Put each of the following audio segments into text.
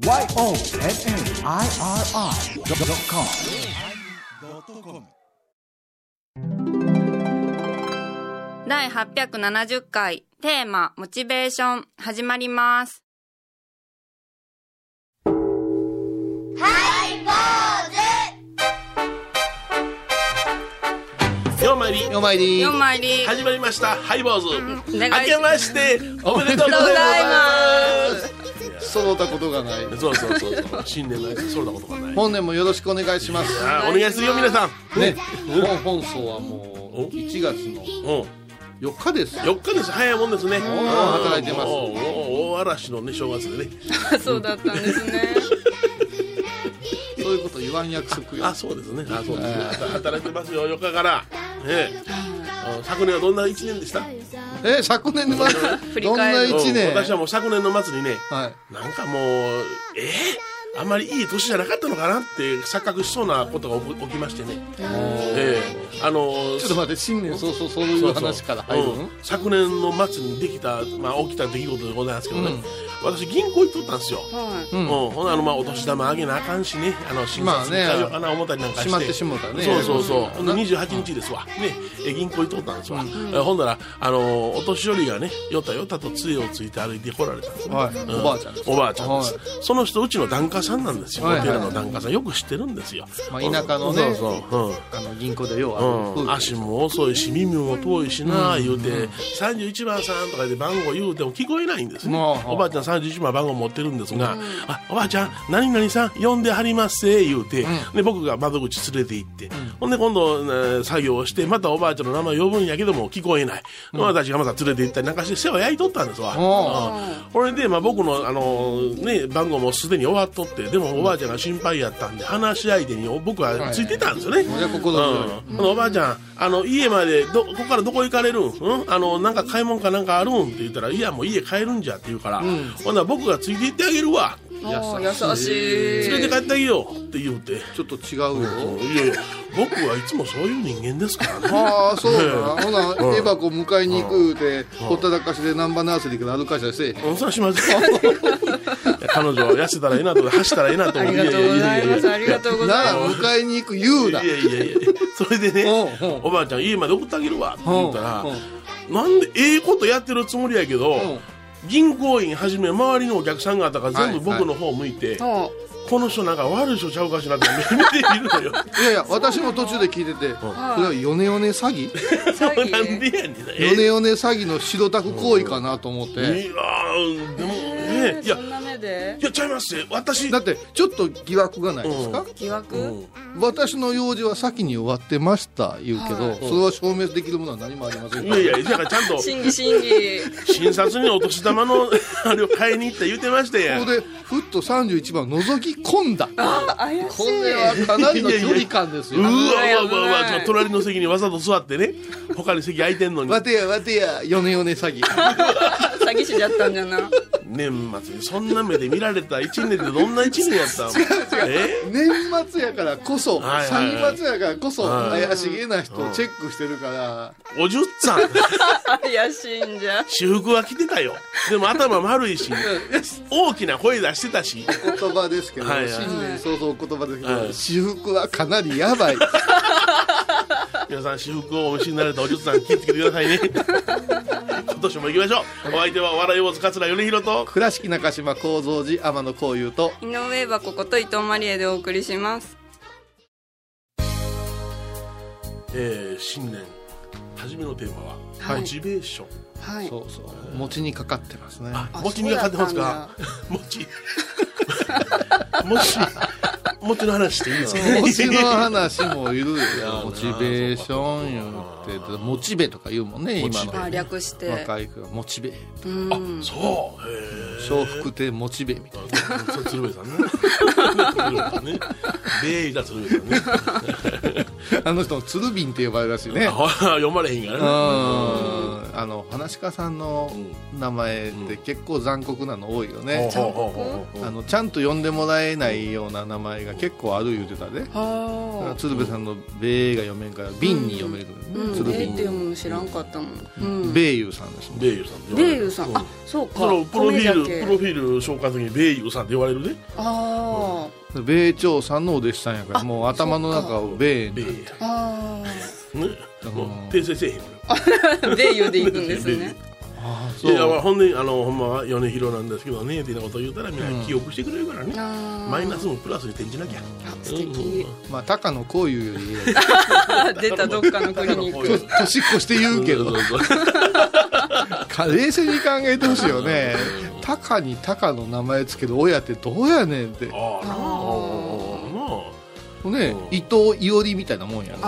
YONNIRI.com 第870回テーマモチベーション始まります。ようまいり。よまいり。4枚入り。始まりました。ハイボーズ。お願いします。明けましておめでとうございます揃ったことがない。そうそうそうそう。新年のやつそんなことがない。本年もよろしくお願いします。あお願いするよ皆さん。ね本放送はもう1月のうん。4日です。よ4日です。早いもんですね。働いてます。おお大嵐のね正月でね。そうだったんですね。そういうこと言わん約束よ。あそうですね。あそうですね。働いてますよ4日から。ね昨年はどんな1年でした？え昨年の 振りどんな返る1うん。年私はもう昨年の末にねはい。なんかもうえ？ー、あんまりいい年じゃなかったのかなって錯覚しそうなことが起きましてね。ええ。あのちょっと待って新年早々そう。いう話から入るの？うん昨年の末にできた、まあ、起きた出来事でございますけどね、私銀行行っとったんですよ、はうん。ほなあのまあお年玉あげなあかんしね。あの診察にまあね。通うかな思ったりなんかして。しまってしもうたね。そうそうそう、ほんでうん28日ですわ。ね。え銀行行っとったんですわ、えほんならあのお年寄りがねよたよたと杖をついて歩いてこられたんですねはい。うん。おばあちゃんですおばあちゃんです、はい。その人うちの檀家さんなんですよ、はいはい。お寺の檀家さん。よく知ってるんですよ、まあ田舎のねそうそう、うんあの銀行でようあうん、る足も遅いし耳も遠いしな、言うて31番さんとかで番号言うても聞こえないんですね、おばあちゃん31番番号持ってるんですが「あおばあちゃん何々さん呼んではりますせ」言うて、で僕が窓口連れて行って、ほんで今度、えー作業をしてまたおばあちゃんの名前呼ぶんやけども聞こえない、私がまた連れて行ったりなんかして世話焼いとったんですわ、おうん。これで、まあ、僕の、あのね、番号もすでに終わっとってでもおばあちゃんが心配やったんで話し相手に僕はついてたんですよね、おばあちゃん、あの、家まで、ど、ここからどこ行かれるん？うん？あの、なんか買い物かなんかあるん？って言ったら、いや、もう家帰るんじゃって言うから、ほんなら僕がついて行ってあげるわ。優しい。連れて帰ってあげようって言うて。ちょっと違うよ。いやいや、僕はいつもそういう人間ですからね。ああそうだなほなうん。エバコ迎えに行くってほったらかしでナンバーナースリーから歩かしたりせえそれはしますよ。い や彼女は痩せたらいいなと、走ったらいいなと思って。ありがとうございます。やありがとうごなざいます。ら迎えに行く言うな。いやいやいやそれでねうん。うん。おばあちゃん家まで送ってあげるわって言ったらうん。なんでええことやってるつもりやけどん銀行員はじめ周りのお客さん方が全部僕の方向いてそこの人なんか悪い人ちゃうかしらって目で見るのよ。いやいや私も途中で聞いてて、それはヨネヨネ詐欺？う。詐なん欺。でやねん。えヨネヨネ詐欺の白タク行為かなと思って、いやーでもね。いやそんな目で？いやちゃいますよ。私だってちょっと疑惑がないですか、疑惑？うん。私の用事は先に終わってました言うけど、それは証明できるものは何もありませんいやいやだからちゃんと審議審議。診察にお年玉の あれを買いに行った言うてましたやん。ここでふっと31番覗き込んだ。あ、怪しい。これはかなりの距離感ですよ。うわうわうわわ隣の席にわざと座ってね他に席空いてんのに。わてやわてやヨネヨネ詐欺詐欺師だったんじゃな。年末にそんな目で見られた一年ってどんな一年やったの え？年末やからこそはいはい。はい3月やからこそはい。怪しげな人をチェックしてるから。おじゅっさん。怪しいんじゃ。私服は着てたよ。でも頭丸いし大きな声出してたし。言葉ですけどはいはい。新年早々言葉ですけどはい。私服はかなりやばい。皆さん私服をお召しになれたおじゅっさん気をつけてくださいね今年も行きましょう。お相手はお笑い坊主桂米宏と。倉敷中島幸三寺天野幸雄と。井上箱こと伊藤マリエでお送りします。えー新年初めのテーマは、はい。モチベーション。はい。そうそう。餅にかかってますね。餅にかかってますか。餅餅 餅の話していいですか餅の話もいるよ。モチベーション言ってモチベとか言うもんね今の。あ、略して。若い子はモチベ。うん。そう。笑福亭モチベみたいな。鶴瓶さんね。鶴瓶さんね。ベーイだ鶴瓶さんね。あの人も鶴瓶って呼ばれるらしいね。あ読まれへんからうん。ねああの話し家さんの名前って結構残酷なの多いよね、ほうほうほうほうあのちゃんと呼んでもらえないような名前が結構ある言うてたで、鶴瓶さんの「べ」が読めんから「瓶」に読める、うん。鶴瓶。えーって読むの知らんかったもん。うん。べゆうさんですもん。ベイユさんベイユさん。うあそうか。プロフィール米プロフィール紹介の時にベイユさんって言われるであ米朝さんのお弟子さんやからもう頭の中を米にベイああねもう訂正せえへんこあベイユで行くんですね。ああれいやほんであのほんまは米広なんですけどねってなことを言ったらみんな記憶してくれるからね、マイナスもプラスに転じなきゃ。あ素敵。まあ高野こういうよりあ 出たどっかのクリニック年越して言うけど。冷静に考えてほしいよね。タカにタカの名前つける親ってどうやねんって。ああなあ。なあねうん。伊藤伊織みたいなもんやんあ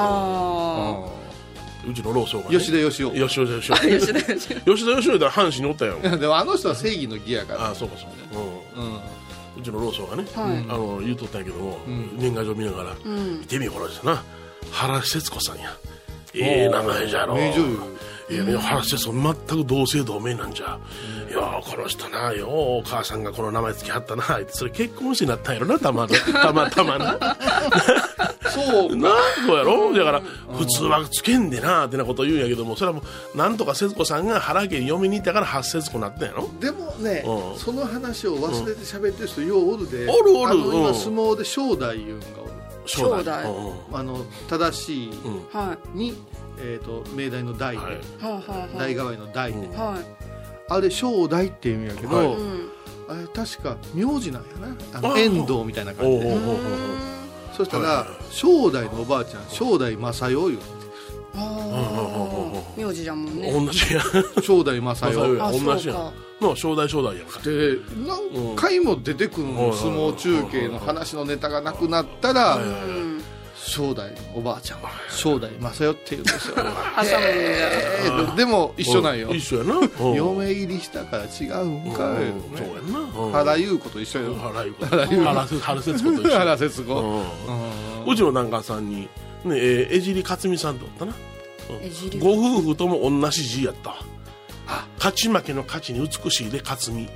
うちの老僧が、ね、吉田吉尾吉田吉尾あ吉田吉田吉田吉尾だ阪神におったよ でもあの人は正義の義やから。ああそうかそうか、うん。うん。うちの老僧がね、はい。あの言うとったんやけども、ん。年賀状見ながら「うん。見てみこの人な。原節子さんやええ名前じゃろ。名女優。いやね原節子全く同姓同名なんじゃ、いやこの人なよお母さんがこの名前つけはったなってそれ結婚してなったんやろなたま たまたまな。そう。なそうやろ？だから普通はつけんでなってなこと言うんやけどもそれはもうなんとか節子さんが原家に嫁に行ったから初節子なったんやろ？でもね、うん。その話を忘れて喋ってる人ようおるで、おるおる今うん。相撲で正代いうんがおる正代正代うんうん。あの正しいに、えー、と明大の大で、代わりの大で、うん。あはいあれ正代っていうんやけど、あれ確か名字なんやな。あのあ遠藤みたいな感じで。そしたら、正代のおばあちゃん正代正代言うああ名字じゃもんね。同じや正代正代同じやの正代正代やからで何回も出てくる相撲中継の話のネタがなくなったら、正代のおばあちゃんは正代正代って言うんですよででも一緒なんよ一緒やなうん嫁入りしたから違うんかい、うんそうやんなうん原優子と一緒よ原優子原節子と一緒原節子、うちの檀家さんにねえー江尻克美さんっておったな。えじりご夫婦とも同じ字やった。わ勝ち負けの勝ちに美しいで克美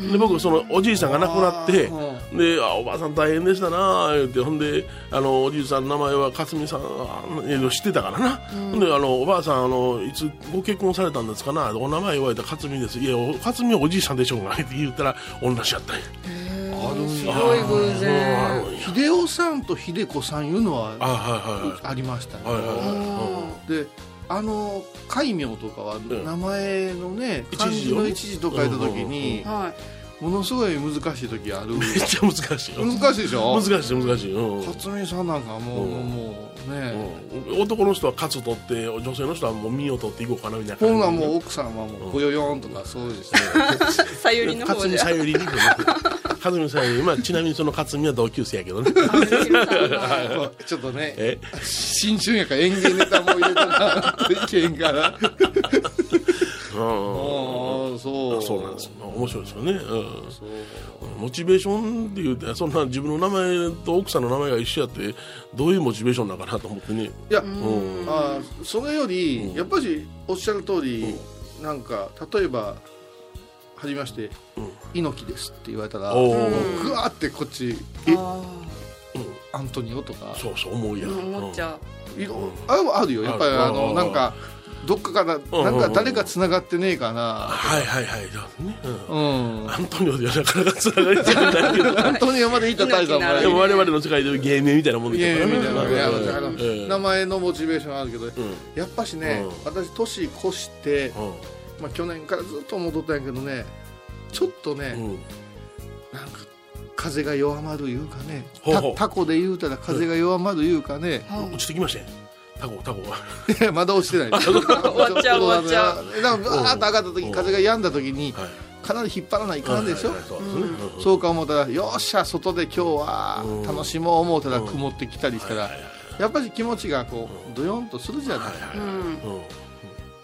で僕そのおじいさんが亡くなってうであおばあさん大変でしたな言ってほんであのおじいさんの名前は克美さんあえー知ってたからな、ほん。であのおばあさんあのいつご結婚されたんですかなお名前言われたら克美です。いやお克美はおじいさんでしょうがって 言ったら同じやったんや。あすごい偶あ然秀夫さんと秀子さんいうのはあはいはいはい。ありましたね、はいはいはい。であの戒名とかはん名前のね一漢字の一字と書いた時にはい。ものすごい難しい時ある。めっちゃ難しいよ。難しいでしょ？難しい難しい、うん勝美さんなんかもう、うんもうね、うん。男の人はカツ取って女性の人はもう身を取っていこうかなみたいなほんなもう奥さんはもうぽよよんとかそうですね さゆりのかつみ方でさゆりにかつみさゆりまあちなみにそのかつみは同級生やけどね。ちょっとねえ？新春やから演芸ネタも入れたらいけんから。うんああそう。そうなんですよ。面白いですよね、うん。モチベーションっていうてそんな自分の名前と奥さんの名前が一緒やってどういうモチベーションなのかなと思ってね。いやうん。あーそれより、やっぱりおっしゃる通り、なんか例えば「はじめまして、猪木です」って言われたらおぐーわーってこっち「えあアントニオ」とか。そうそう思うやん、あ思っちゃう。いろあるよ。やっぱりあのなんかどっかからなんか誰かつながってねえかな。はいはいはい。そうね、うん。うん。アントニオではなかなかつながりつかないけど。アントニオまで行った大さんもでも我々の世界では芸名みたいなもんいやいやみたいなねうん。名前のモチベーションあるけどうん。やっぱしねう私年越してうまあ去年からずっと戻ったんやけどねちょっとねんうん。なんか風が弱まるいうかねほうほう。たタコで言うたら風が弱まるいうかね、落ちてきましたね。タコタコ。がいやまだ落ちてない。終わっちゃう終わっちゃう。なんかバーッと上がった時風が止んだ時にはい。かなり引っ張らないかんでしょ、はいはいそうか思ったらよっしゃ外で今日はうん。楽しもう思うたらうん。曇ってきたりしたらやっぱり気持ちがこうドヨンとするじゃない、はいはい。うん。うん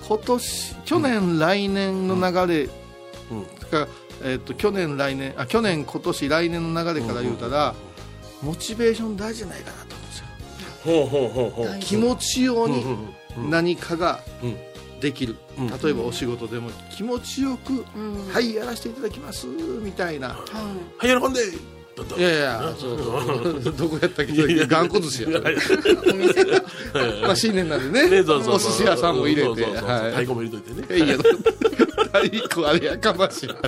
今年去年来年の流れうん。か、えっと去年来年あ去年今年来年の流れから言うたら、モチベーション大事じゃないかなと思うんですよ。ほうほうほうほう。大事気持ちように何かがうん。できる、うん。例えばお仕事でも気持ちよく「うん。はいやらせていただきます」みたいな。ははい喜んでだったいやいやそうそう。どこやったっけ？頑固寿司やまあ新年なんでね。お寿司屋さんも入れて。太鼓も入れといてね。いや太鼓あれやかましい。わ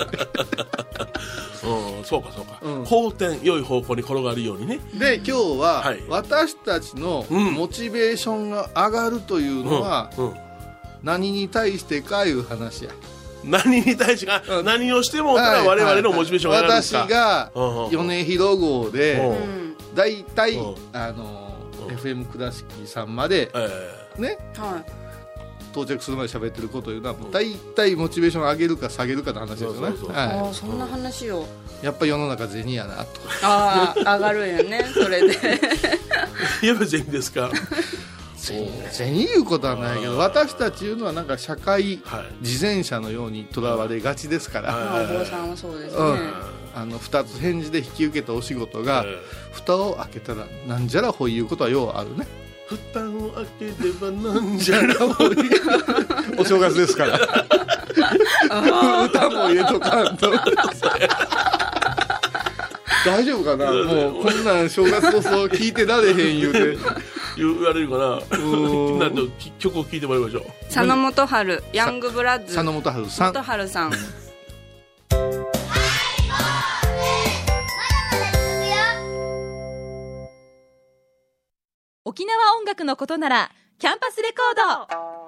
うんそうかそうか、うん。方転良い方向に転がるようにね。で今日ははい。私たちのうん。モチベーションが上がるというのはうんうん。何に対してかいう話や 何に対してか、うん。何をしてもたら我々のモチベーションが上がるんですか、私が米広号うで大体うん。あのうん。FM 倉敷さんまでえね。は到着するまで喋ってるこというのは大体モチベーション上げるか下げるかの話ですよね。そんな話を。いやっぱ世の中銭やなと。ああ上がるよねそれで。えやっぱ全員ですか？銭いうことはないけど私たちいうのはなんか社会はい。自転車のようにとらわれがちですから、はい。まあお坊さんはそうですね。うんあの2つ返事で引き受けたお仕事が、え蓋を開けたらなんじゃらほいいうことはようあるね。え蓋を開ければなんじゃらほい。お正月ですから。歌も入れとかんと。大丈夫かな？もうこんなん正月こそ聞いてられへん言うて言われるかなん。なんで曲を聴いてもらいましょう。佐野元春ヤングブラッズ佐野元春さん。元春さん。沖縄音楽のことならキャンパスレコード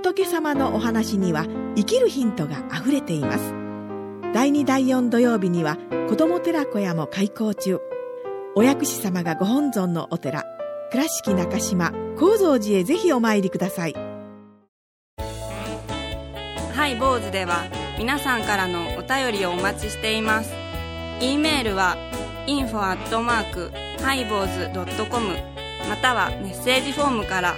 仏様のお話には生きるヒントがあふれています。第2第4土曜日には子ども寺小屋も開校中。お薬師様がご本尊のお寺倉敷中島・高蔵寺へぜひお参りください。ハイボーズでは皆さんからのお便りをお待ちしています。e メールは info アットマークハイボーズドットコムまたはメッセージフォームから。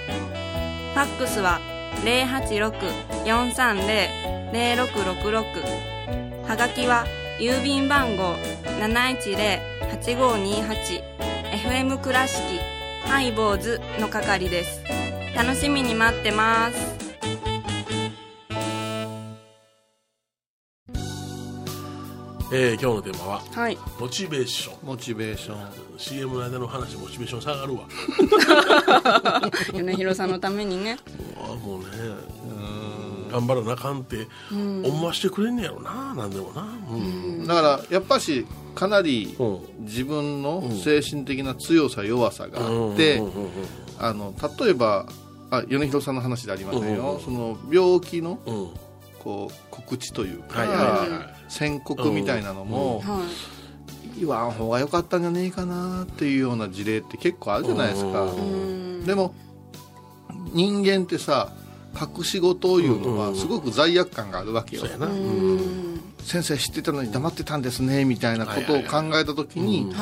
ファックスは086-430-0666はがきは郵便番号710-8528 FM 倉敷ハイボーズの係です。楽しみに待ってます。えー今日のテーマははい。モチベーション。モチベーション。CM の間の話モチベーション下がるわ。米広さんのためにね。あもうね頑張らなあかんって思わしてくれんねやろななんでもな。うん。だからやっぱしかなりうん。自分の精神的な強さ弱さがあって、例えばあ米広さんの話でありません。よ、うん。その病気のうんうんこう告知というか、はいはいはい。はい宣告みたいなのも、は言わん方が良かったんじゃねえかなっていうような事例って結構あるじゃないですか、でも人間ってさ隠し事を言うのはすごく罪悪感があるわけよ、先生知ってたのに黙ってたんですねみたいなことを考えた時に、や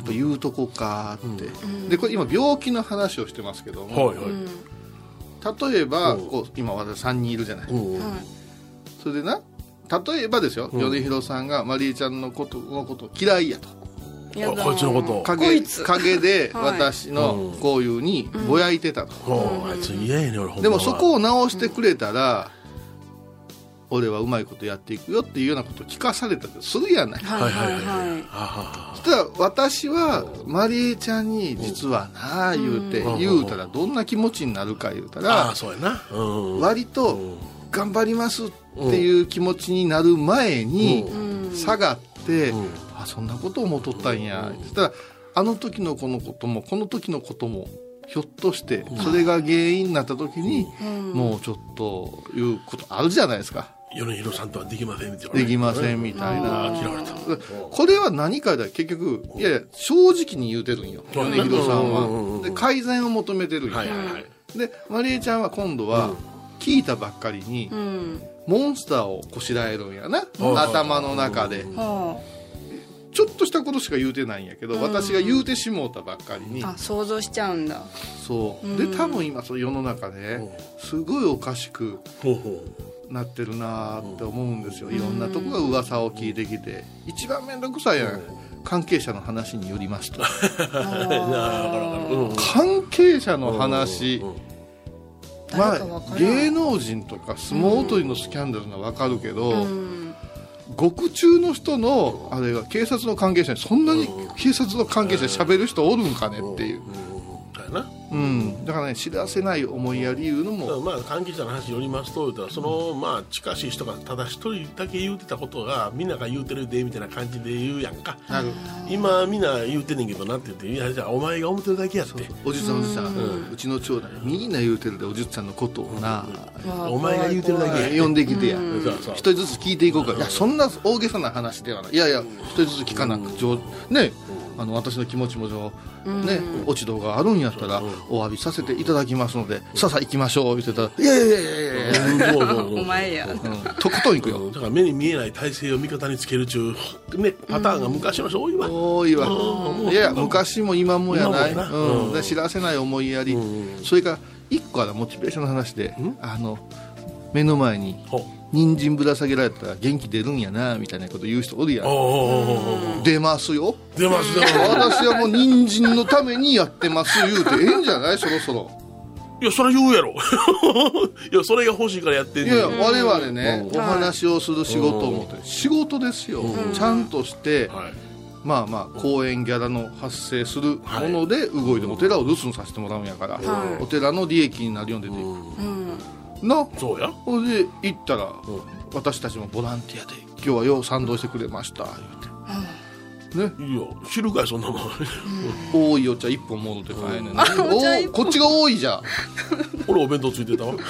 っぱ言うとこかって、ん。でこれ今病気の話をしてますけども、はいはい、うん例えばうん。こう今私3人いるじゃない、それでな例えばですよ、うん。米広さんがマリエちゃんのことのこと嫌いやと。やだ。こいつのこと。こ陰いつ。陰ではい。私のうん。こういうにぼやいてたと、あいつ嫌やね俺でもそこを直してくれたら、俺はうまいことやっていくよっていうようなことを聞かされたりするやない、はいはいはい。あそしたら私はマリエちゃんに実はなあ言うて、うん。言うたらどんな気持ちになるか言うたらあそうやな、うん、割とうん頑張りますっていう気持ちになる前にうん。下がって、うん。あそんなこと思っとったんや、そしたらあの時のこのこともこの時のこともひょっとしてそれが原因になった時に、うん。もうちょっということあるじゃないですか米広さんとはできませんって言われできませんみたいな、ああ嫌われた。これは何かで結局いやいや正直に言うてるんよ。うん米広さんは。で改善を求めてるんよ、はいはいはい。でマリエちゃんは今度は聞いたばっかりに、うん。モンスターをこしらえるんやな、はい頭の中で、はちょっとしたことしか言うてないんやけど、うん。私が言うてしもうたばっかりに、ああ想像しちゃうんだ。そう、うん。で多分今その世の中ですごいおかしくほうほなってるなーって思うんですよ。いろんなとこが噂を聞いてきて。一番面倒くさいやん。関係者の話によりますと 関係者の話、うんまあん。芸能人とか相撲取りのスキャンダルのは分かるけど、うん。獄中の人のあれが警察の関係者にそんなに警察の関係者で喋る人おるんかねっていう、だよなうん、だからね知らせない思いやりいうのも。まあ関係者の話によりますと言ったらそのまあ近しい人がただ一人だけ言うてたことがみんなが言うてるでみたいな感じで言うやんか。今みんな言うてんねんけどなって言っていやじゃあお前が思ってるだけやって。おじさんおじさん、うちの長男みんな言うてるでおじさんのことをな、お前が言うてるだけ。やえ呼んできてや、一人ずつ聞いていこうか。いやそんな大げさな話ではない。いやいや一人ずつ聞かなく上ねあの私の気持ちも上ね落ち度があるんやったらお詫びさせていただきますのでさあさあ行きましょう言ってたらいやいやいやいやいやお前や。うんとことん行くよ。だから目に見えない体制を味方につけるちゅう、ね、パターンが昔の人多いわ、多いわ。うん。いやいや昔も今もやない。うん。うん。で知らせない思いやり。うん。それから一個あるモチベーションの話であの目の前にほ人参ぶら下げられたら元気出るんやなみたいなこと言う人おるやん。出ますよ出ます出ます私はもう人参のためにやってます言うてええんじゃない？そろそろ。いやそれ言うやろ。いやそれが欲しいからやってんねん。いや我々ねうん。お話をする仕事を持って仕事ですよ。ちゃんとしてはい。まあまあ公演ギャラの発生するもので動いてもお寺を留守にさせてもらうんやからはい。お寺の利益になるように出ていく。うんな。そうや。ほんで行ったら私たちもボランティアで今日はよう賛同してくれました言うて。ね。いや知るかいそんなもん。多いお茶一本戻って帰んねんなおこっちが多いじゃん。俺お弁当ついてたわ。な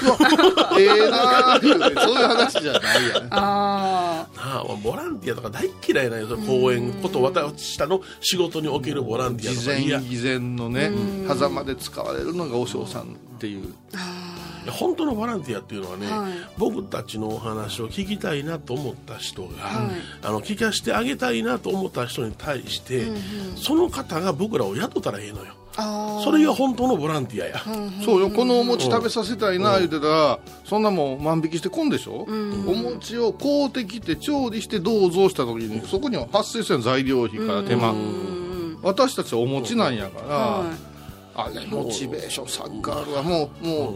ええなー言うてそういう話じゃないやん。ああボランティアとか大嫌いなんよ。公演こと私の仕事におけるボランティアと事かいや。前偽善のね狭間で使われるのが和尚さんっていう本当のボランティアっていうのはね、はい。僕たちのお話を聞きたいなと思った人が、はい。あの聞かせてあげたいなと思った人に対して、その方が僕らを雇ったらええのよ。あそれが本当のボランティアや、そうよこのお餅食べさせたいな言うてたらそんなもん万引きしてこんでしょ？お餅を買うてきて調理して銅像した時にそこには発生する材料費から手間。私たちはお餅なんやからはあれモチベーションサッカーあるわ。もうもう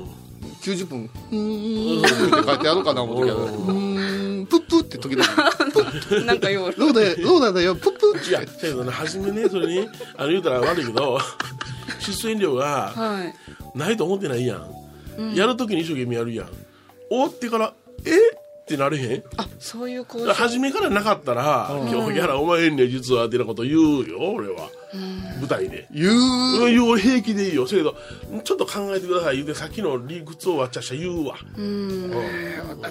90分。うーんって書いてあるかな思ったけど。うー。んプップって時々。いなんかようローダーローダーだよ。プップって。いやだけどね初めねそれにあの言うたら悪いけど 出演料がはい。ないと思ってないやん、やるときに一生懸命やるやん。終わってからえ？ってなれへん？あそういう構造。初めからなかったら、今日ギャラお前えんねん実はってなこと言うよ俺は、舞台で。言う。うん言う俺平気でいいよ。せやけどちょっと考えてください。言うてさっきの理屈をわっちゃした言うわ。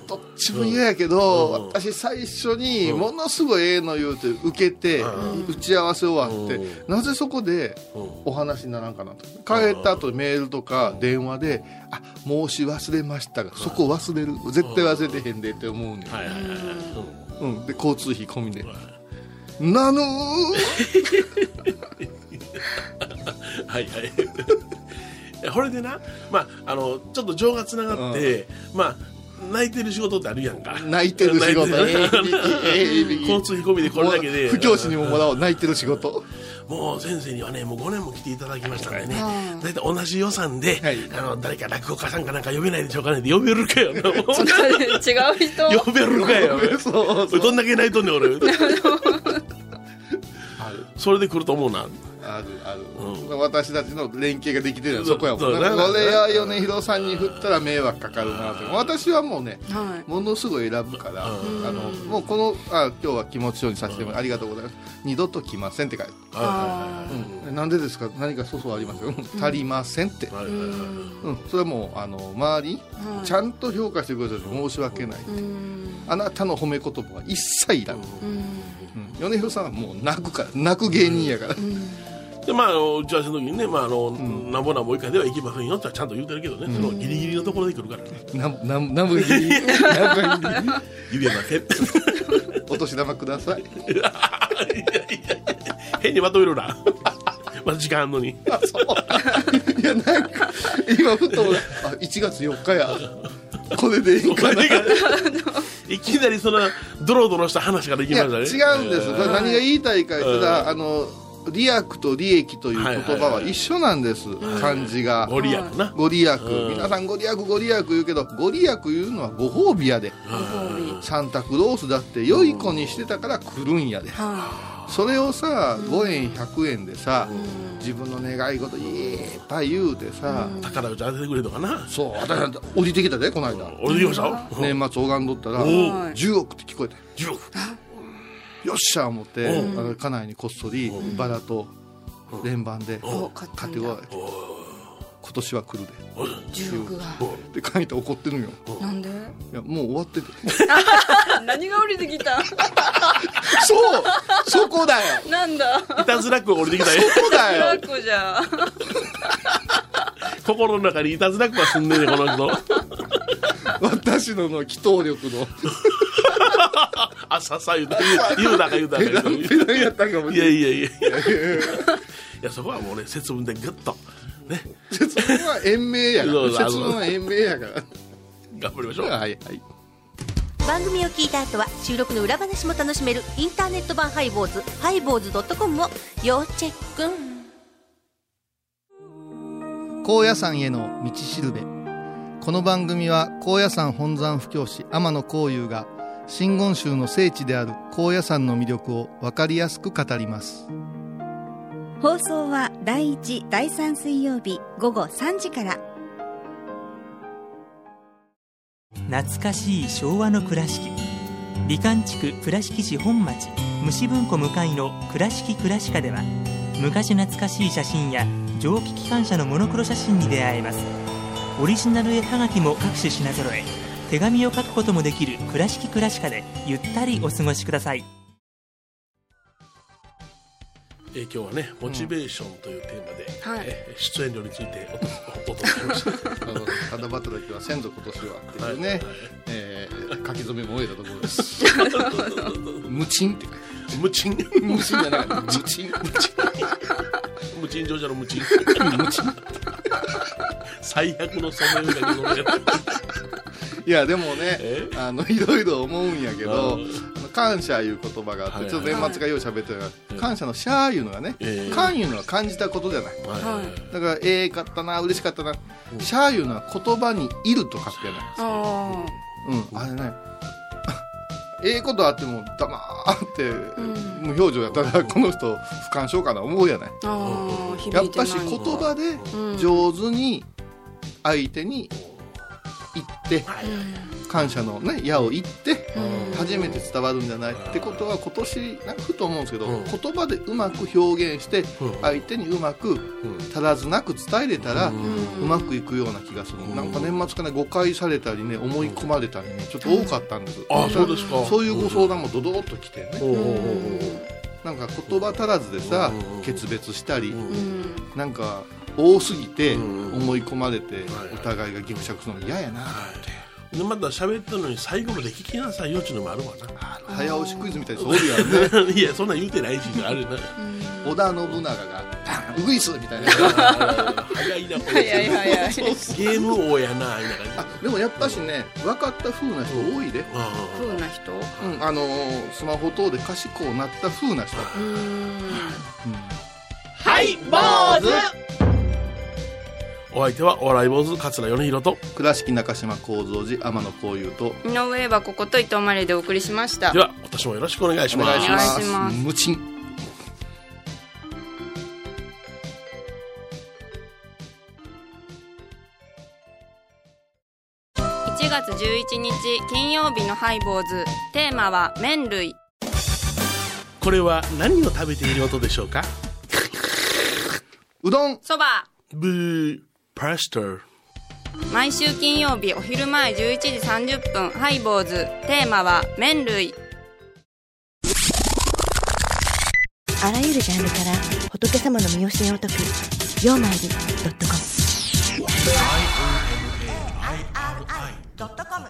どっちも嫌やけど、私最初にものすごいええの言うて受けて、打ち合わせ終わって、なぜそこでお話にならんかなと。帰った後メールとか電話で「あ申し忘れましたがそこ忘れる絶対忘れてへんで」って思うねん、はいはいはい。はい、うん、で交通費込みで「なぬー はいはい。これでな、まあ、あのちょっと情がつながって、まあ泣いてる仕事ってあるやんか。泣いてる仕事。泣いてる。ええええ交通費込みでこれだけで。不教師にももらおう泣いてる仕事。もう先生にはねもう5年も来ていただきましたからね。大体同じ予算で、はい。あの誰か落語家さんかなんか呼べないでしょうかねって呼べるかよ。違う人？呼べるかよ。そう俺どんだけ泣いとんねん俺。それで来ると思うなあるある、う私たちの連携ができてるのはそこやもんこれは米広さんに振ったら迷惑かかるなと。私はもうねはいものすごい選ぶから、あのもうこのあ今日は気持ちようにさせてもありがとうございます。二度と来ませんって書いてあうん。なんでですか？何か粗相あります？か、うん。足りませんって、うん、それはもうあの周り、はい。ちゃんと評価してくれて申し訳ない、あなたの褒め言葉は一切いらん、うん、米広さんはもう泣くから。泣く芸人やから、でまああの打ち合わせの時にね、まああのなんぼなんぼ以下では行きませんよってちゃんと言うてるけどね、そのギリギリのところで来るから。ねななナムギリナムギリ指輪だけお年玉ください。いやいやいや変にまとめるな。まだ時間あんのに。あそう。いやなんか今ふとあ1月4日や。これでいいかな。いきなりそのドロドロした話からいきやましたね。違うんです、これ何が言いたいか言ったら、あの利益と利益という言葉は一緒なんです、漢字が、ご利益な。ご利益、うん。皆さんご利益ご利益言うけどご利益言うのはご褒美やで、サンタクロースだって良い子にしてたから来るんやで、それをさ5円100円でさ、自分の願い事いっぱい言うてさ、宝くじ当ててくれとかな？そう私なんて降りてきたでこの間。俺できました？年末拝んどったらおう10億って聞こえて10億よっしゃ思ってう。んあの家内にこっそりバラと連番でお買ってこい。今年は来る10億が。でで書いて怒ってるんよ。なんで？いやもう終わってて。何が降りてきた？そうそこだよ。なんだ？いたずらっ子が降りてきたよ。そこだよ。心の中にいたずらっ子が住んでんねんこの人。私のの祈祷力の。あささ言うた言うたか言うたか言うたかやったんかもいやいやいやいやそこはもうね節分でグッとね節分は延命やから節分は延命やから頑張りましょうはいはい番組を聞いた後は収録の裏話も楽しめるインターネット版ハイボーズハイボーズドットコムを要チェック高野山への道しるべこの番組は高野山本山布教師天野幸雄が真言宗の聖地である高野山の魅力を分かりやすく語ります。放送は第1第3水曜日午後3時から。懐かしい昭和の倉敷。美観地区倉敷市本町虫文庫向かいの「倉敷倉歯科」では昔懐かしい写真や蒸気機関車のモノクロ写真に出会えます。オリジナル絵はがきも各種品揃え手紙を書くこともできる「倉敷倉歯科」でゆったりお過ごしください。えー今日はねモチベーションというテーマで、はい。えー出演料についておと お届けしました。あのは先祖今年はっていうね、はいえー書き初めも終えたところです。無賃って無賃？無賃じゃなかった無賃。無賃乗車の無賃。無賃。最悪の染めがけのやいやでもねえ？あのいろいろ思うんやけど感謝いう言葉があって、はいちょっと年末がよう喋ってるから、感謝のシャーいうのがね、ええ。感いうのは感じたことじゃない。だからええかったな嬉しかったな、シャーいうのは言葉にいると書くやないあうん。あれね ええことあっても黙って、無表情やったらこの人不感症かな思うやない。やっぱし言葉でうん。上手に相手に言って、感謝のね矢を言って、初めて伝わるんじゃないってことは今年なんかふと思うんですけど、うん。言葉でうまく表現してうん。相手にうまく足らずなく伝えれたら、ううんまくいくような気がする、なんか年末からね誤解されたりね思い込まれたりねちょっと多かったんです、あそうですか。そういうご相談もドドドッと来てね、なんか言葉足らずでさ、うん。決別したり、うん。なんか多すぎてうん思い込まれてはいお互いがギクシャクするの嫌やなでまた喋ったのに最後まで聞きなさいよっていうのもあるわ早押しクイズみたいにそうやんね。な いやそんなん言うてないしあるな。織田信長が「ウグイス!」みたいな。早いなこれ。早い早い。ゲーム王やなみたいなでもやっぱしね分かった風な人多いで、あ風な人？うん、あのースマホ等で賢くなった風な人、うん。はい坊主お相手はお笑い坊主桂米宏と倉敷中島幸三寺天野幸雄と井上はここと伊藤マリでお送りしました。では私もよろしくお願いしおます。願いします。お願いします。無賃1月11日金曜日のハイボーズ。テーマは麺類。これは何を食べている音でしょうか？うどん。そば。ブーパスタ毎週金曜日お昼前11時30分ハイボーズ。テーマは麺類。あらゆるジャンルから仏様の身教えを解く「曜マイルドットコム」「IOMAIRI.com」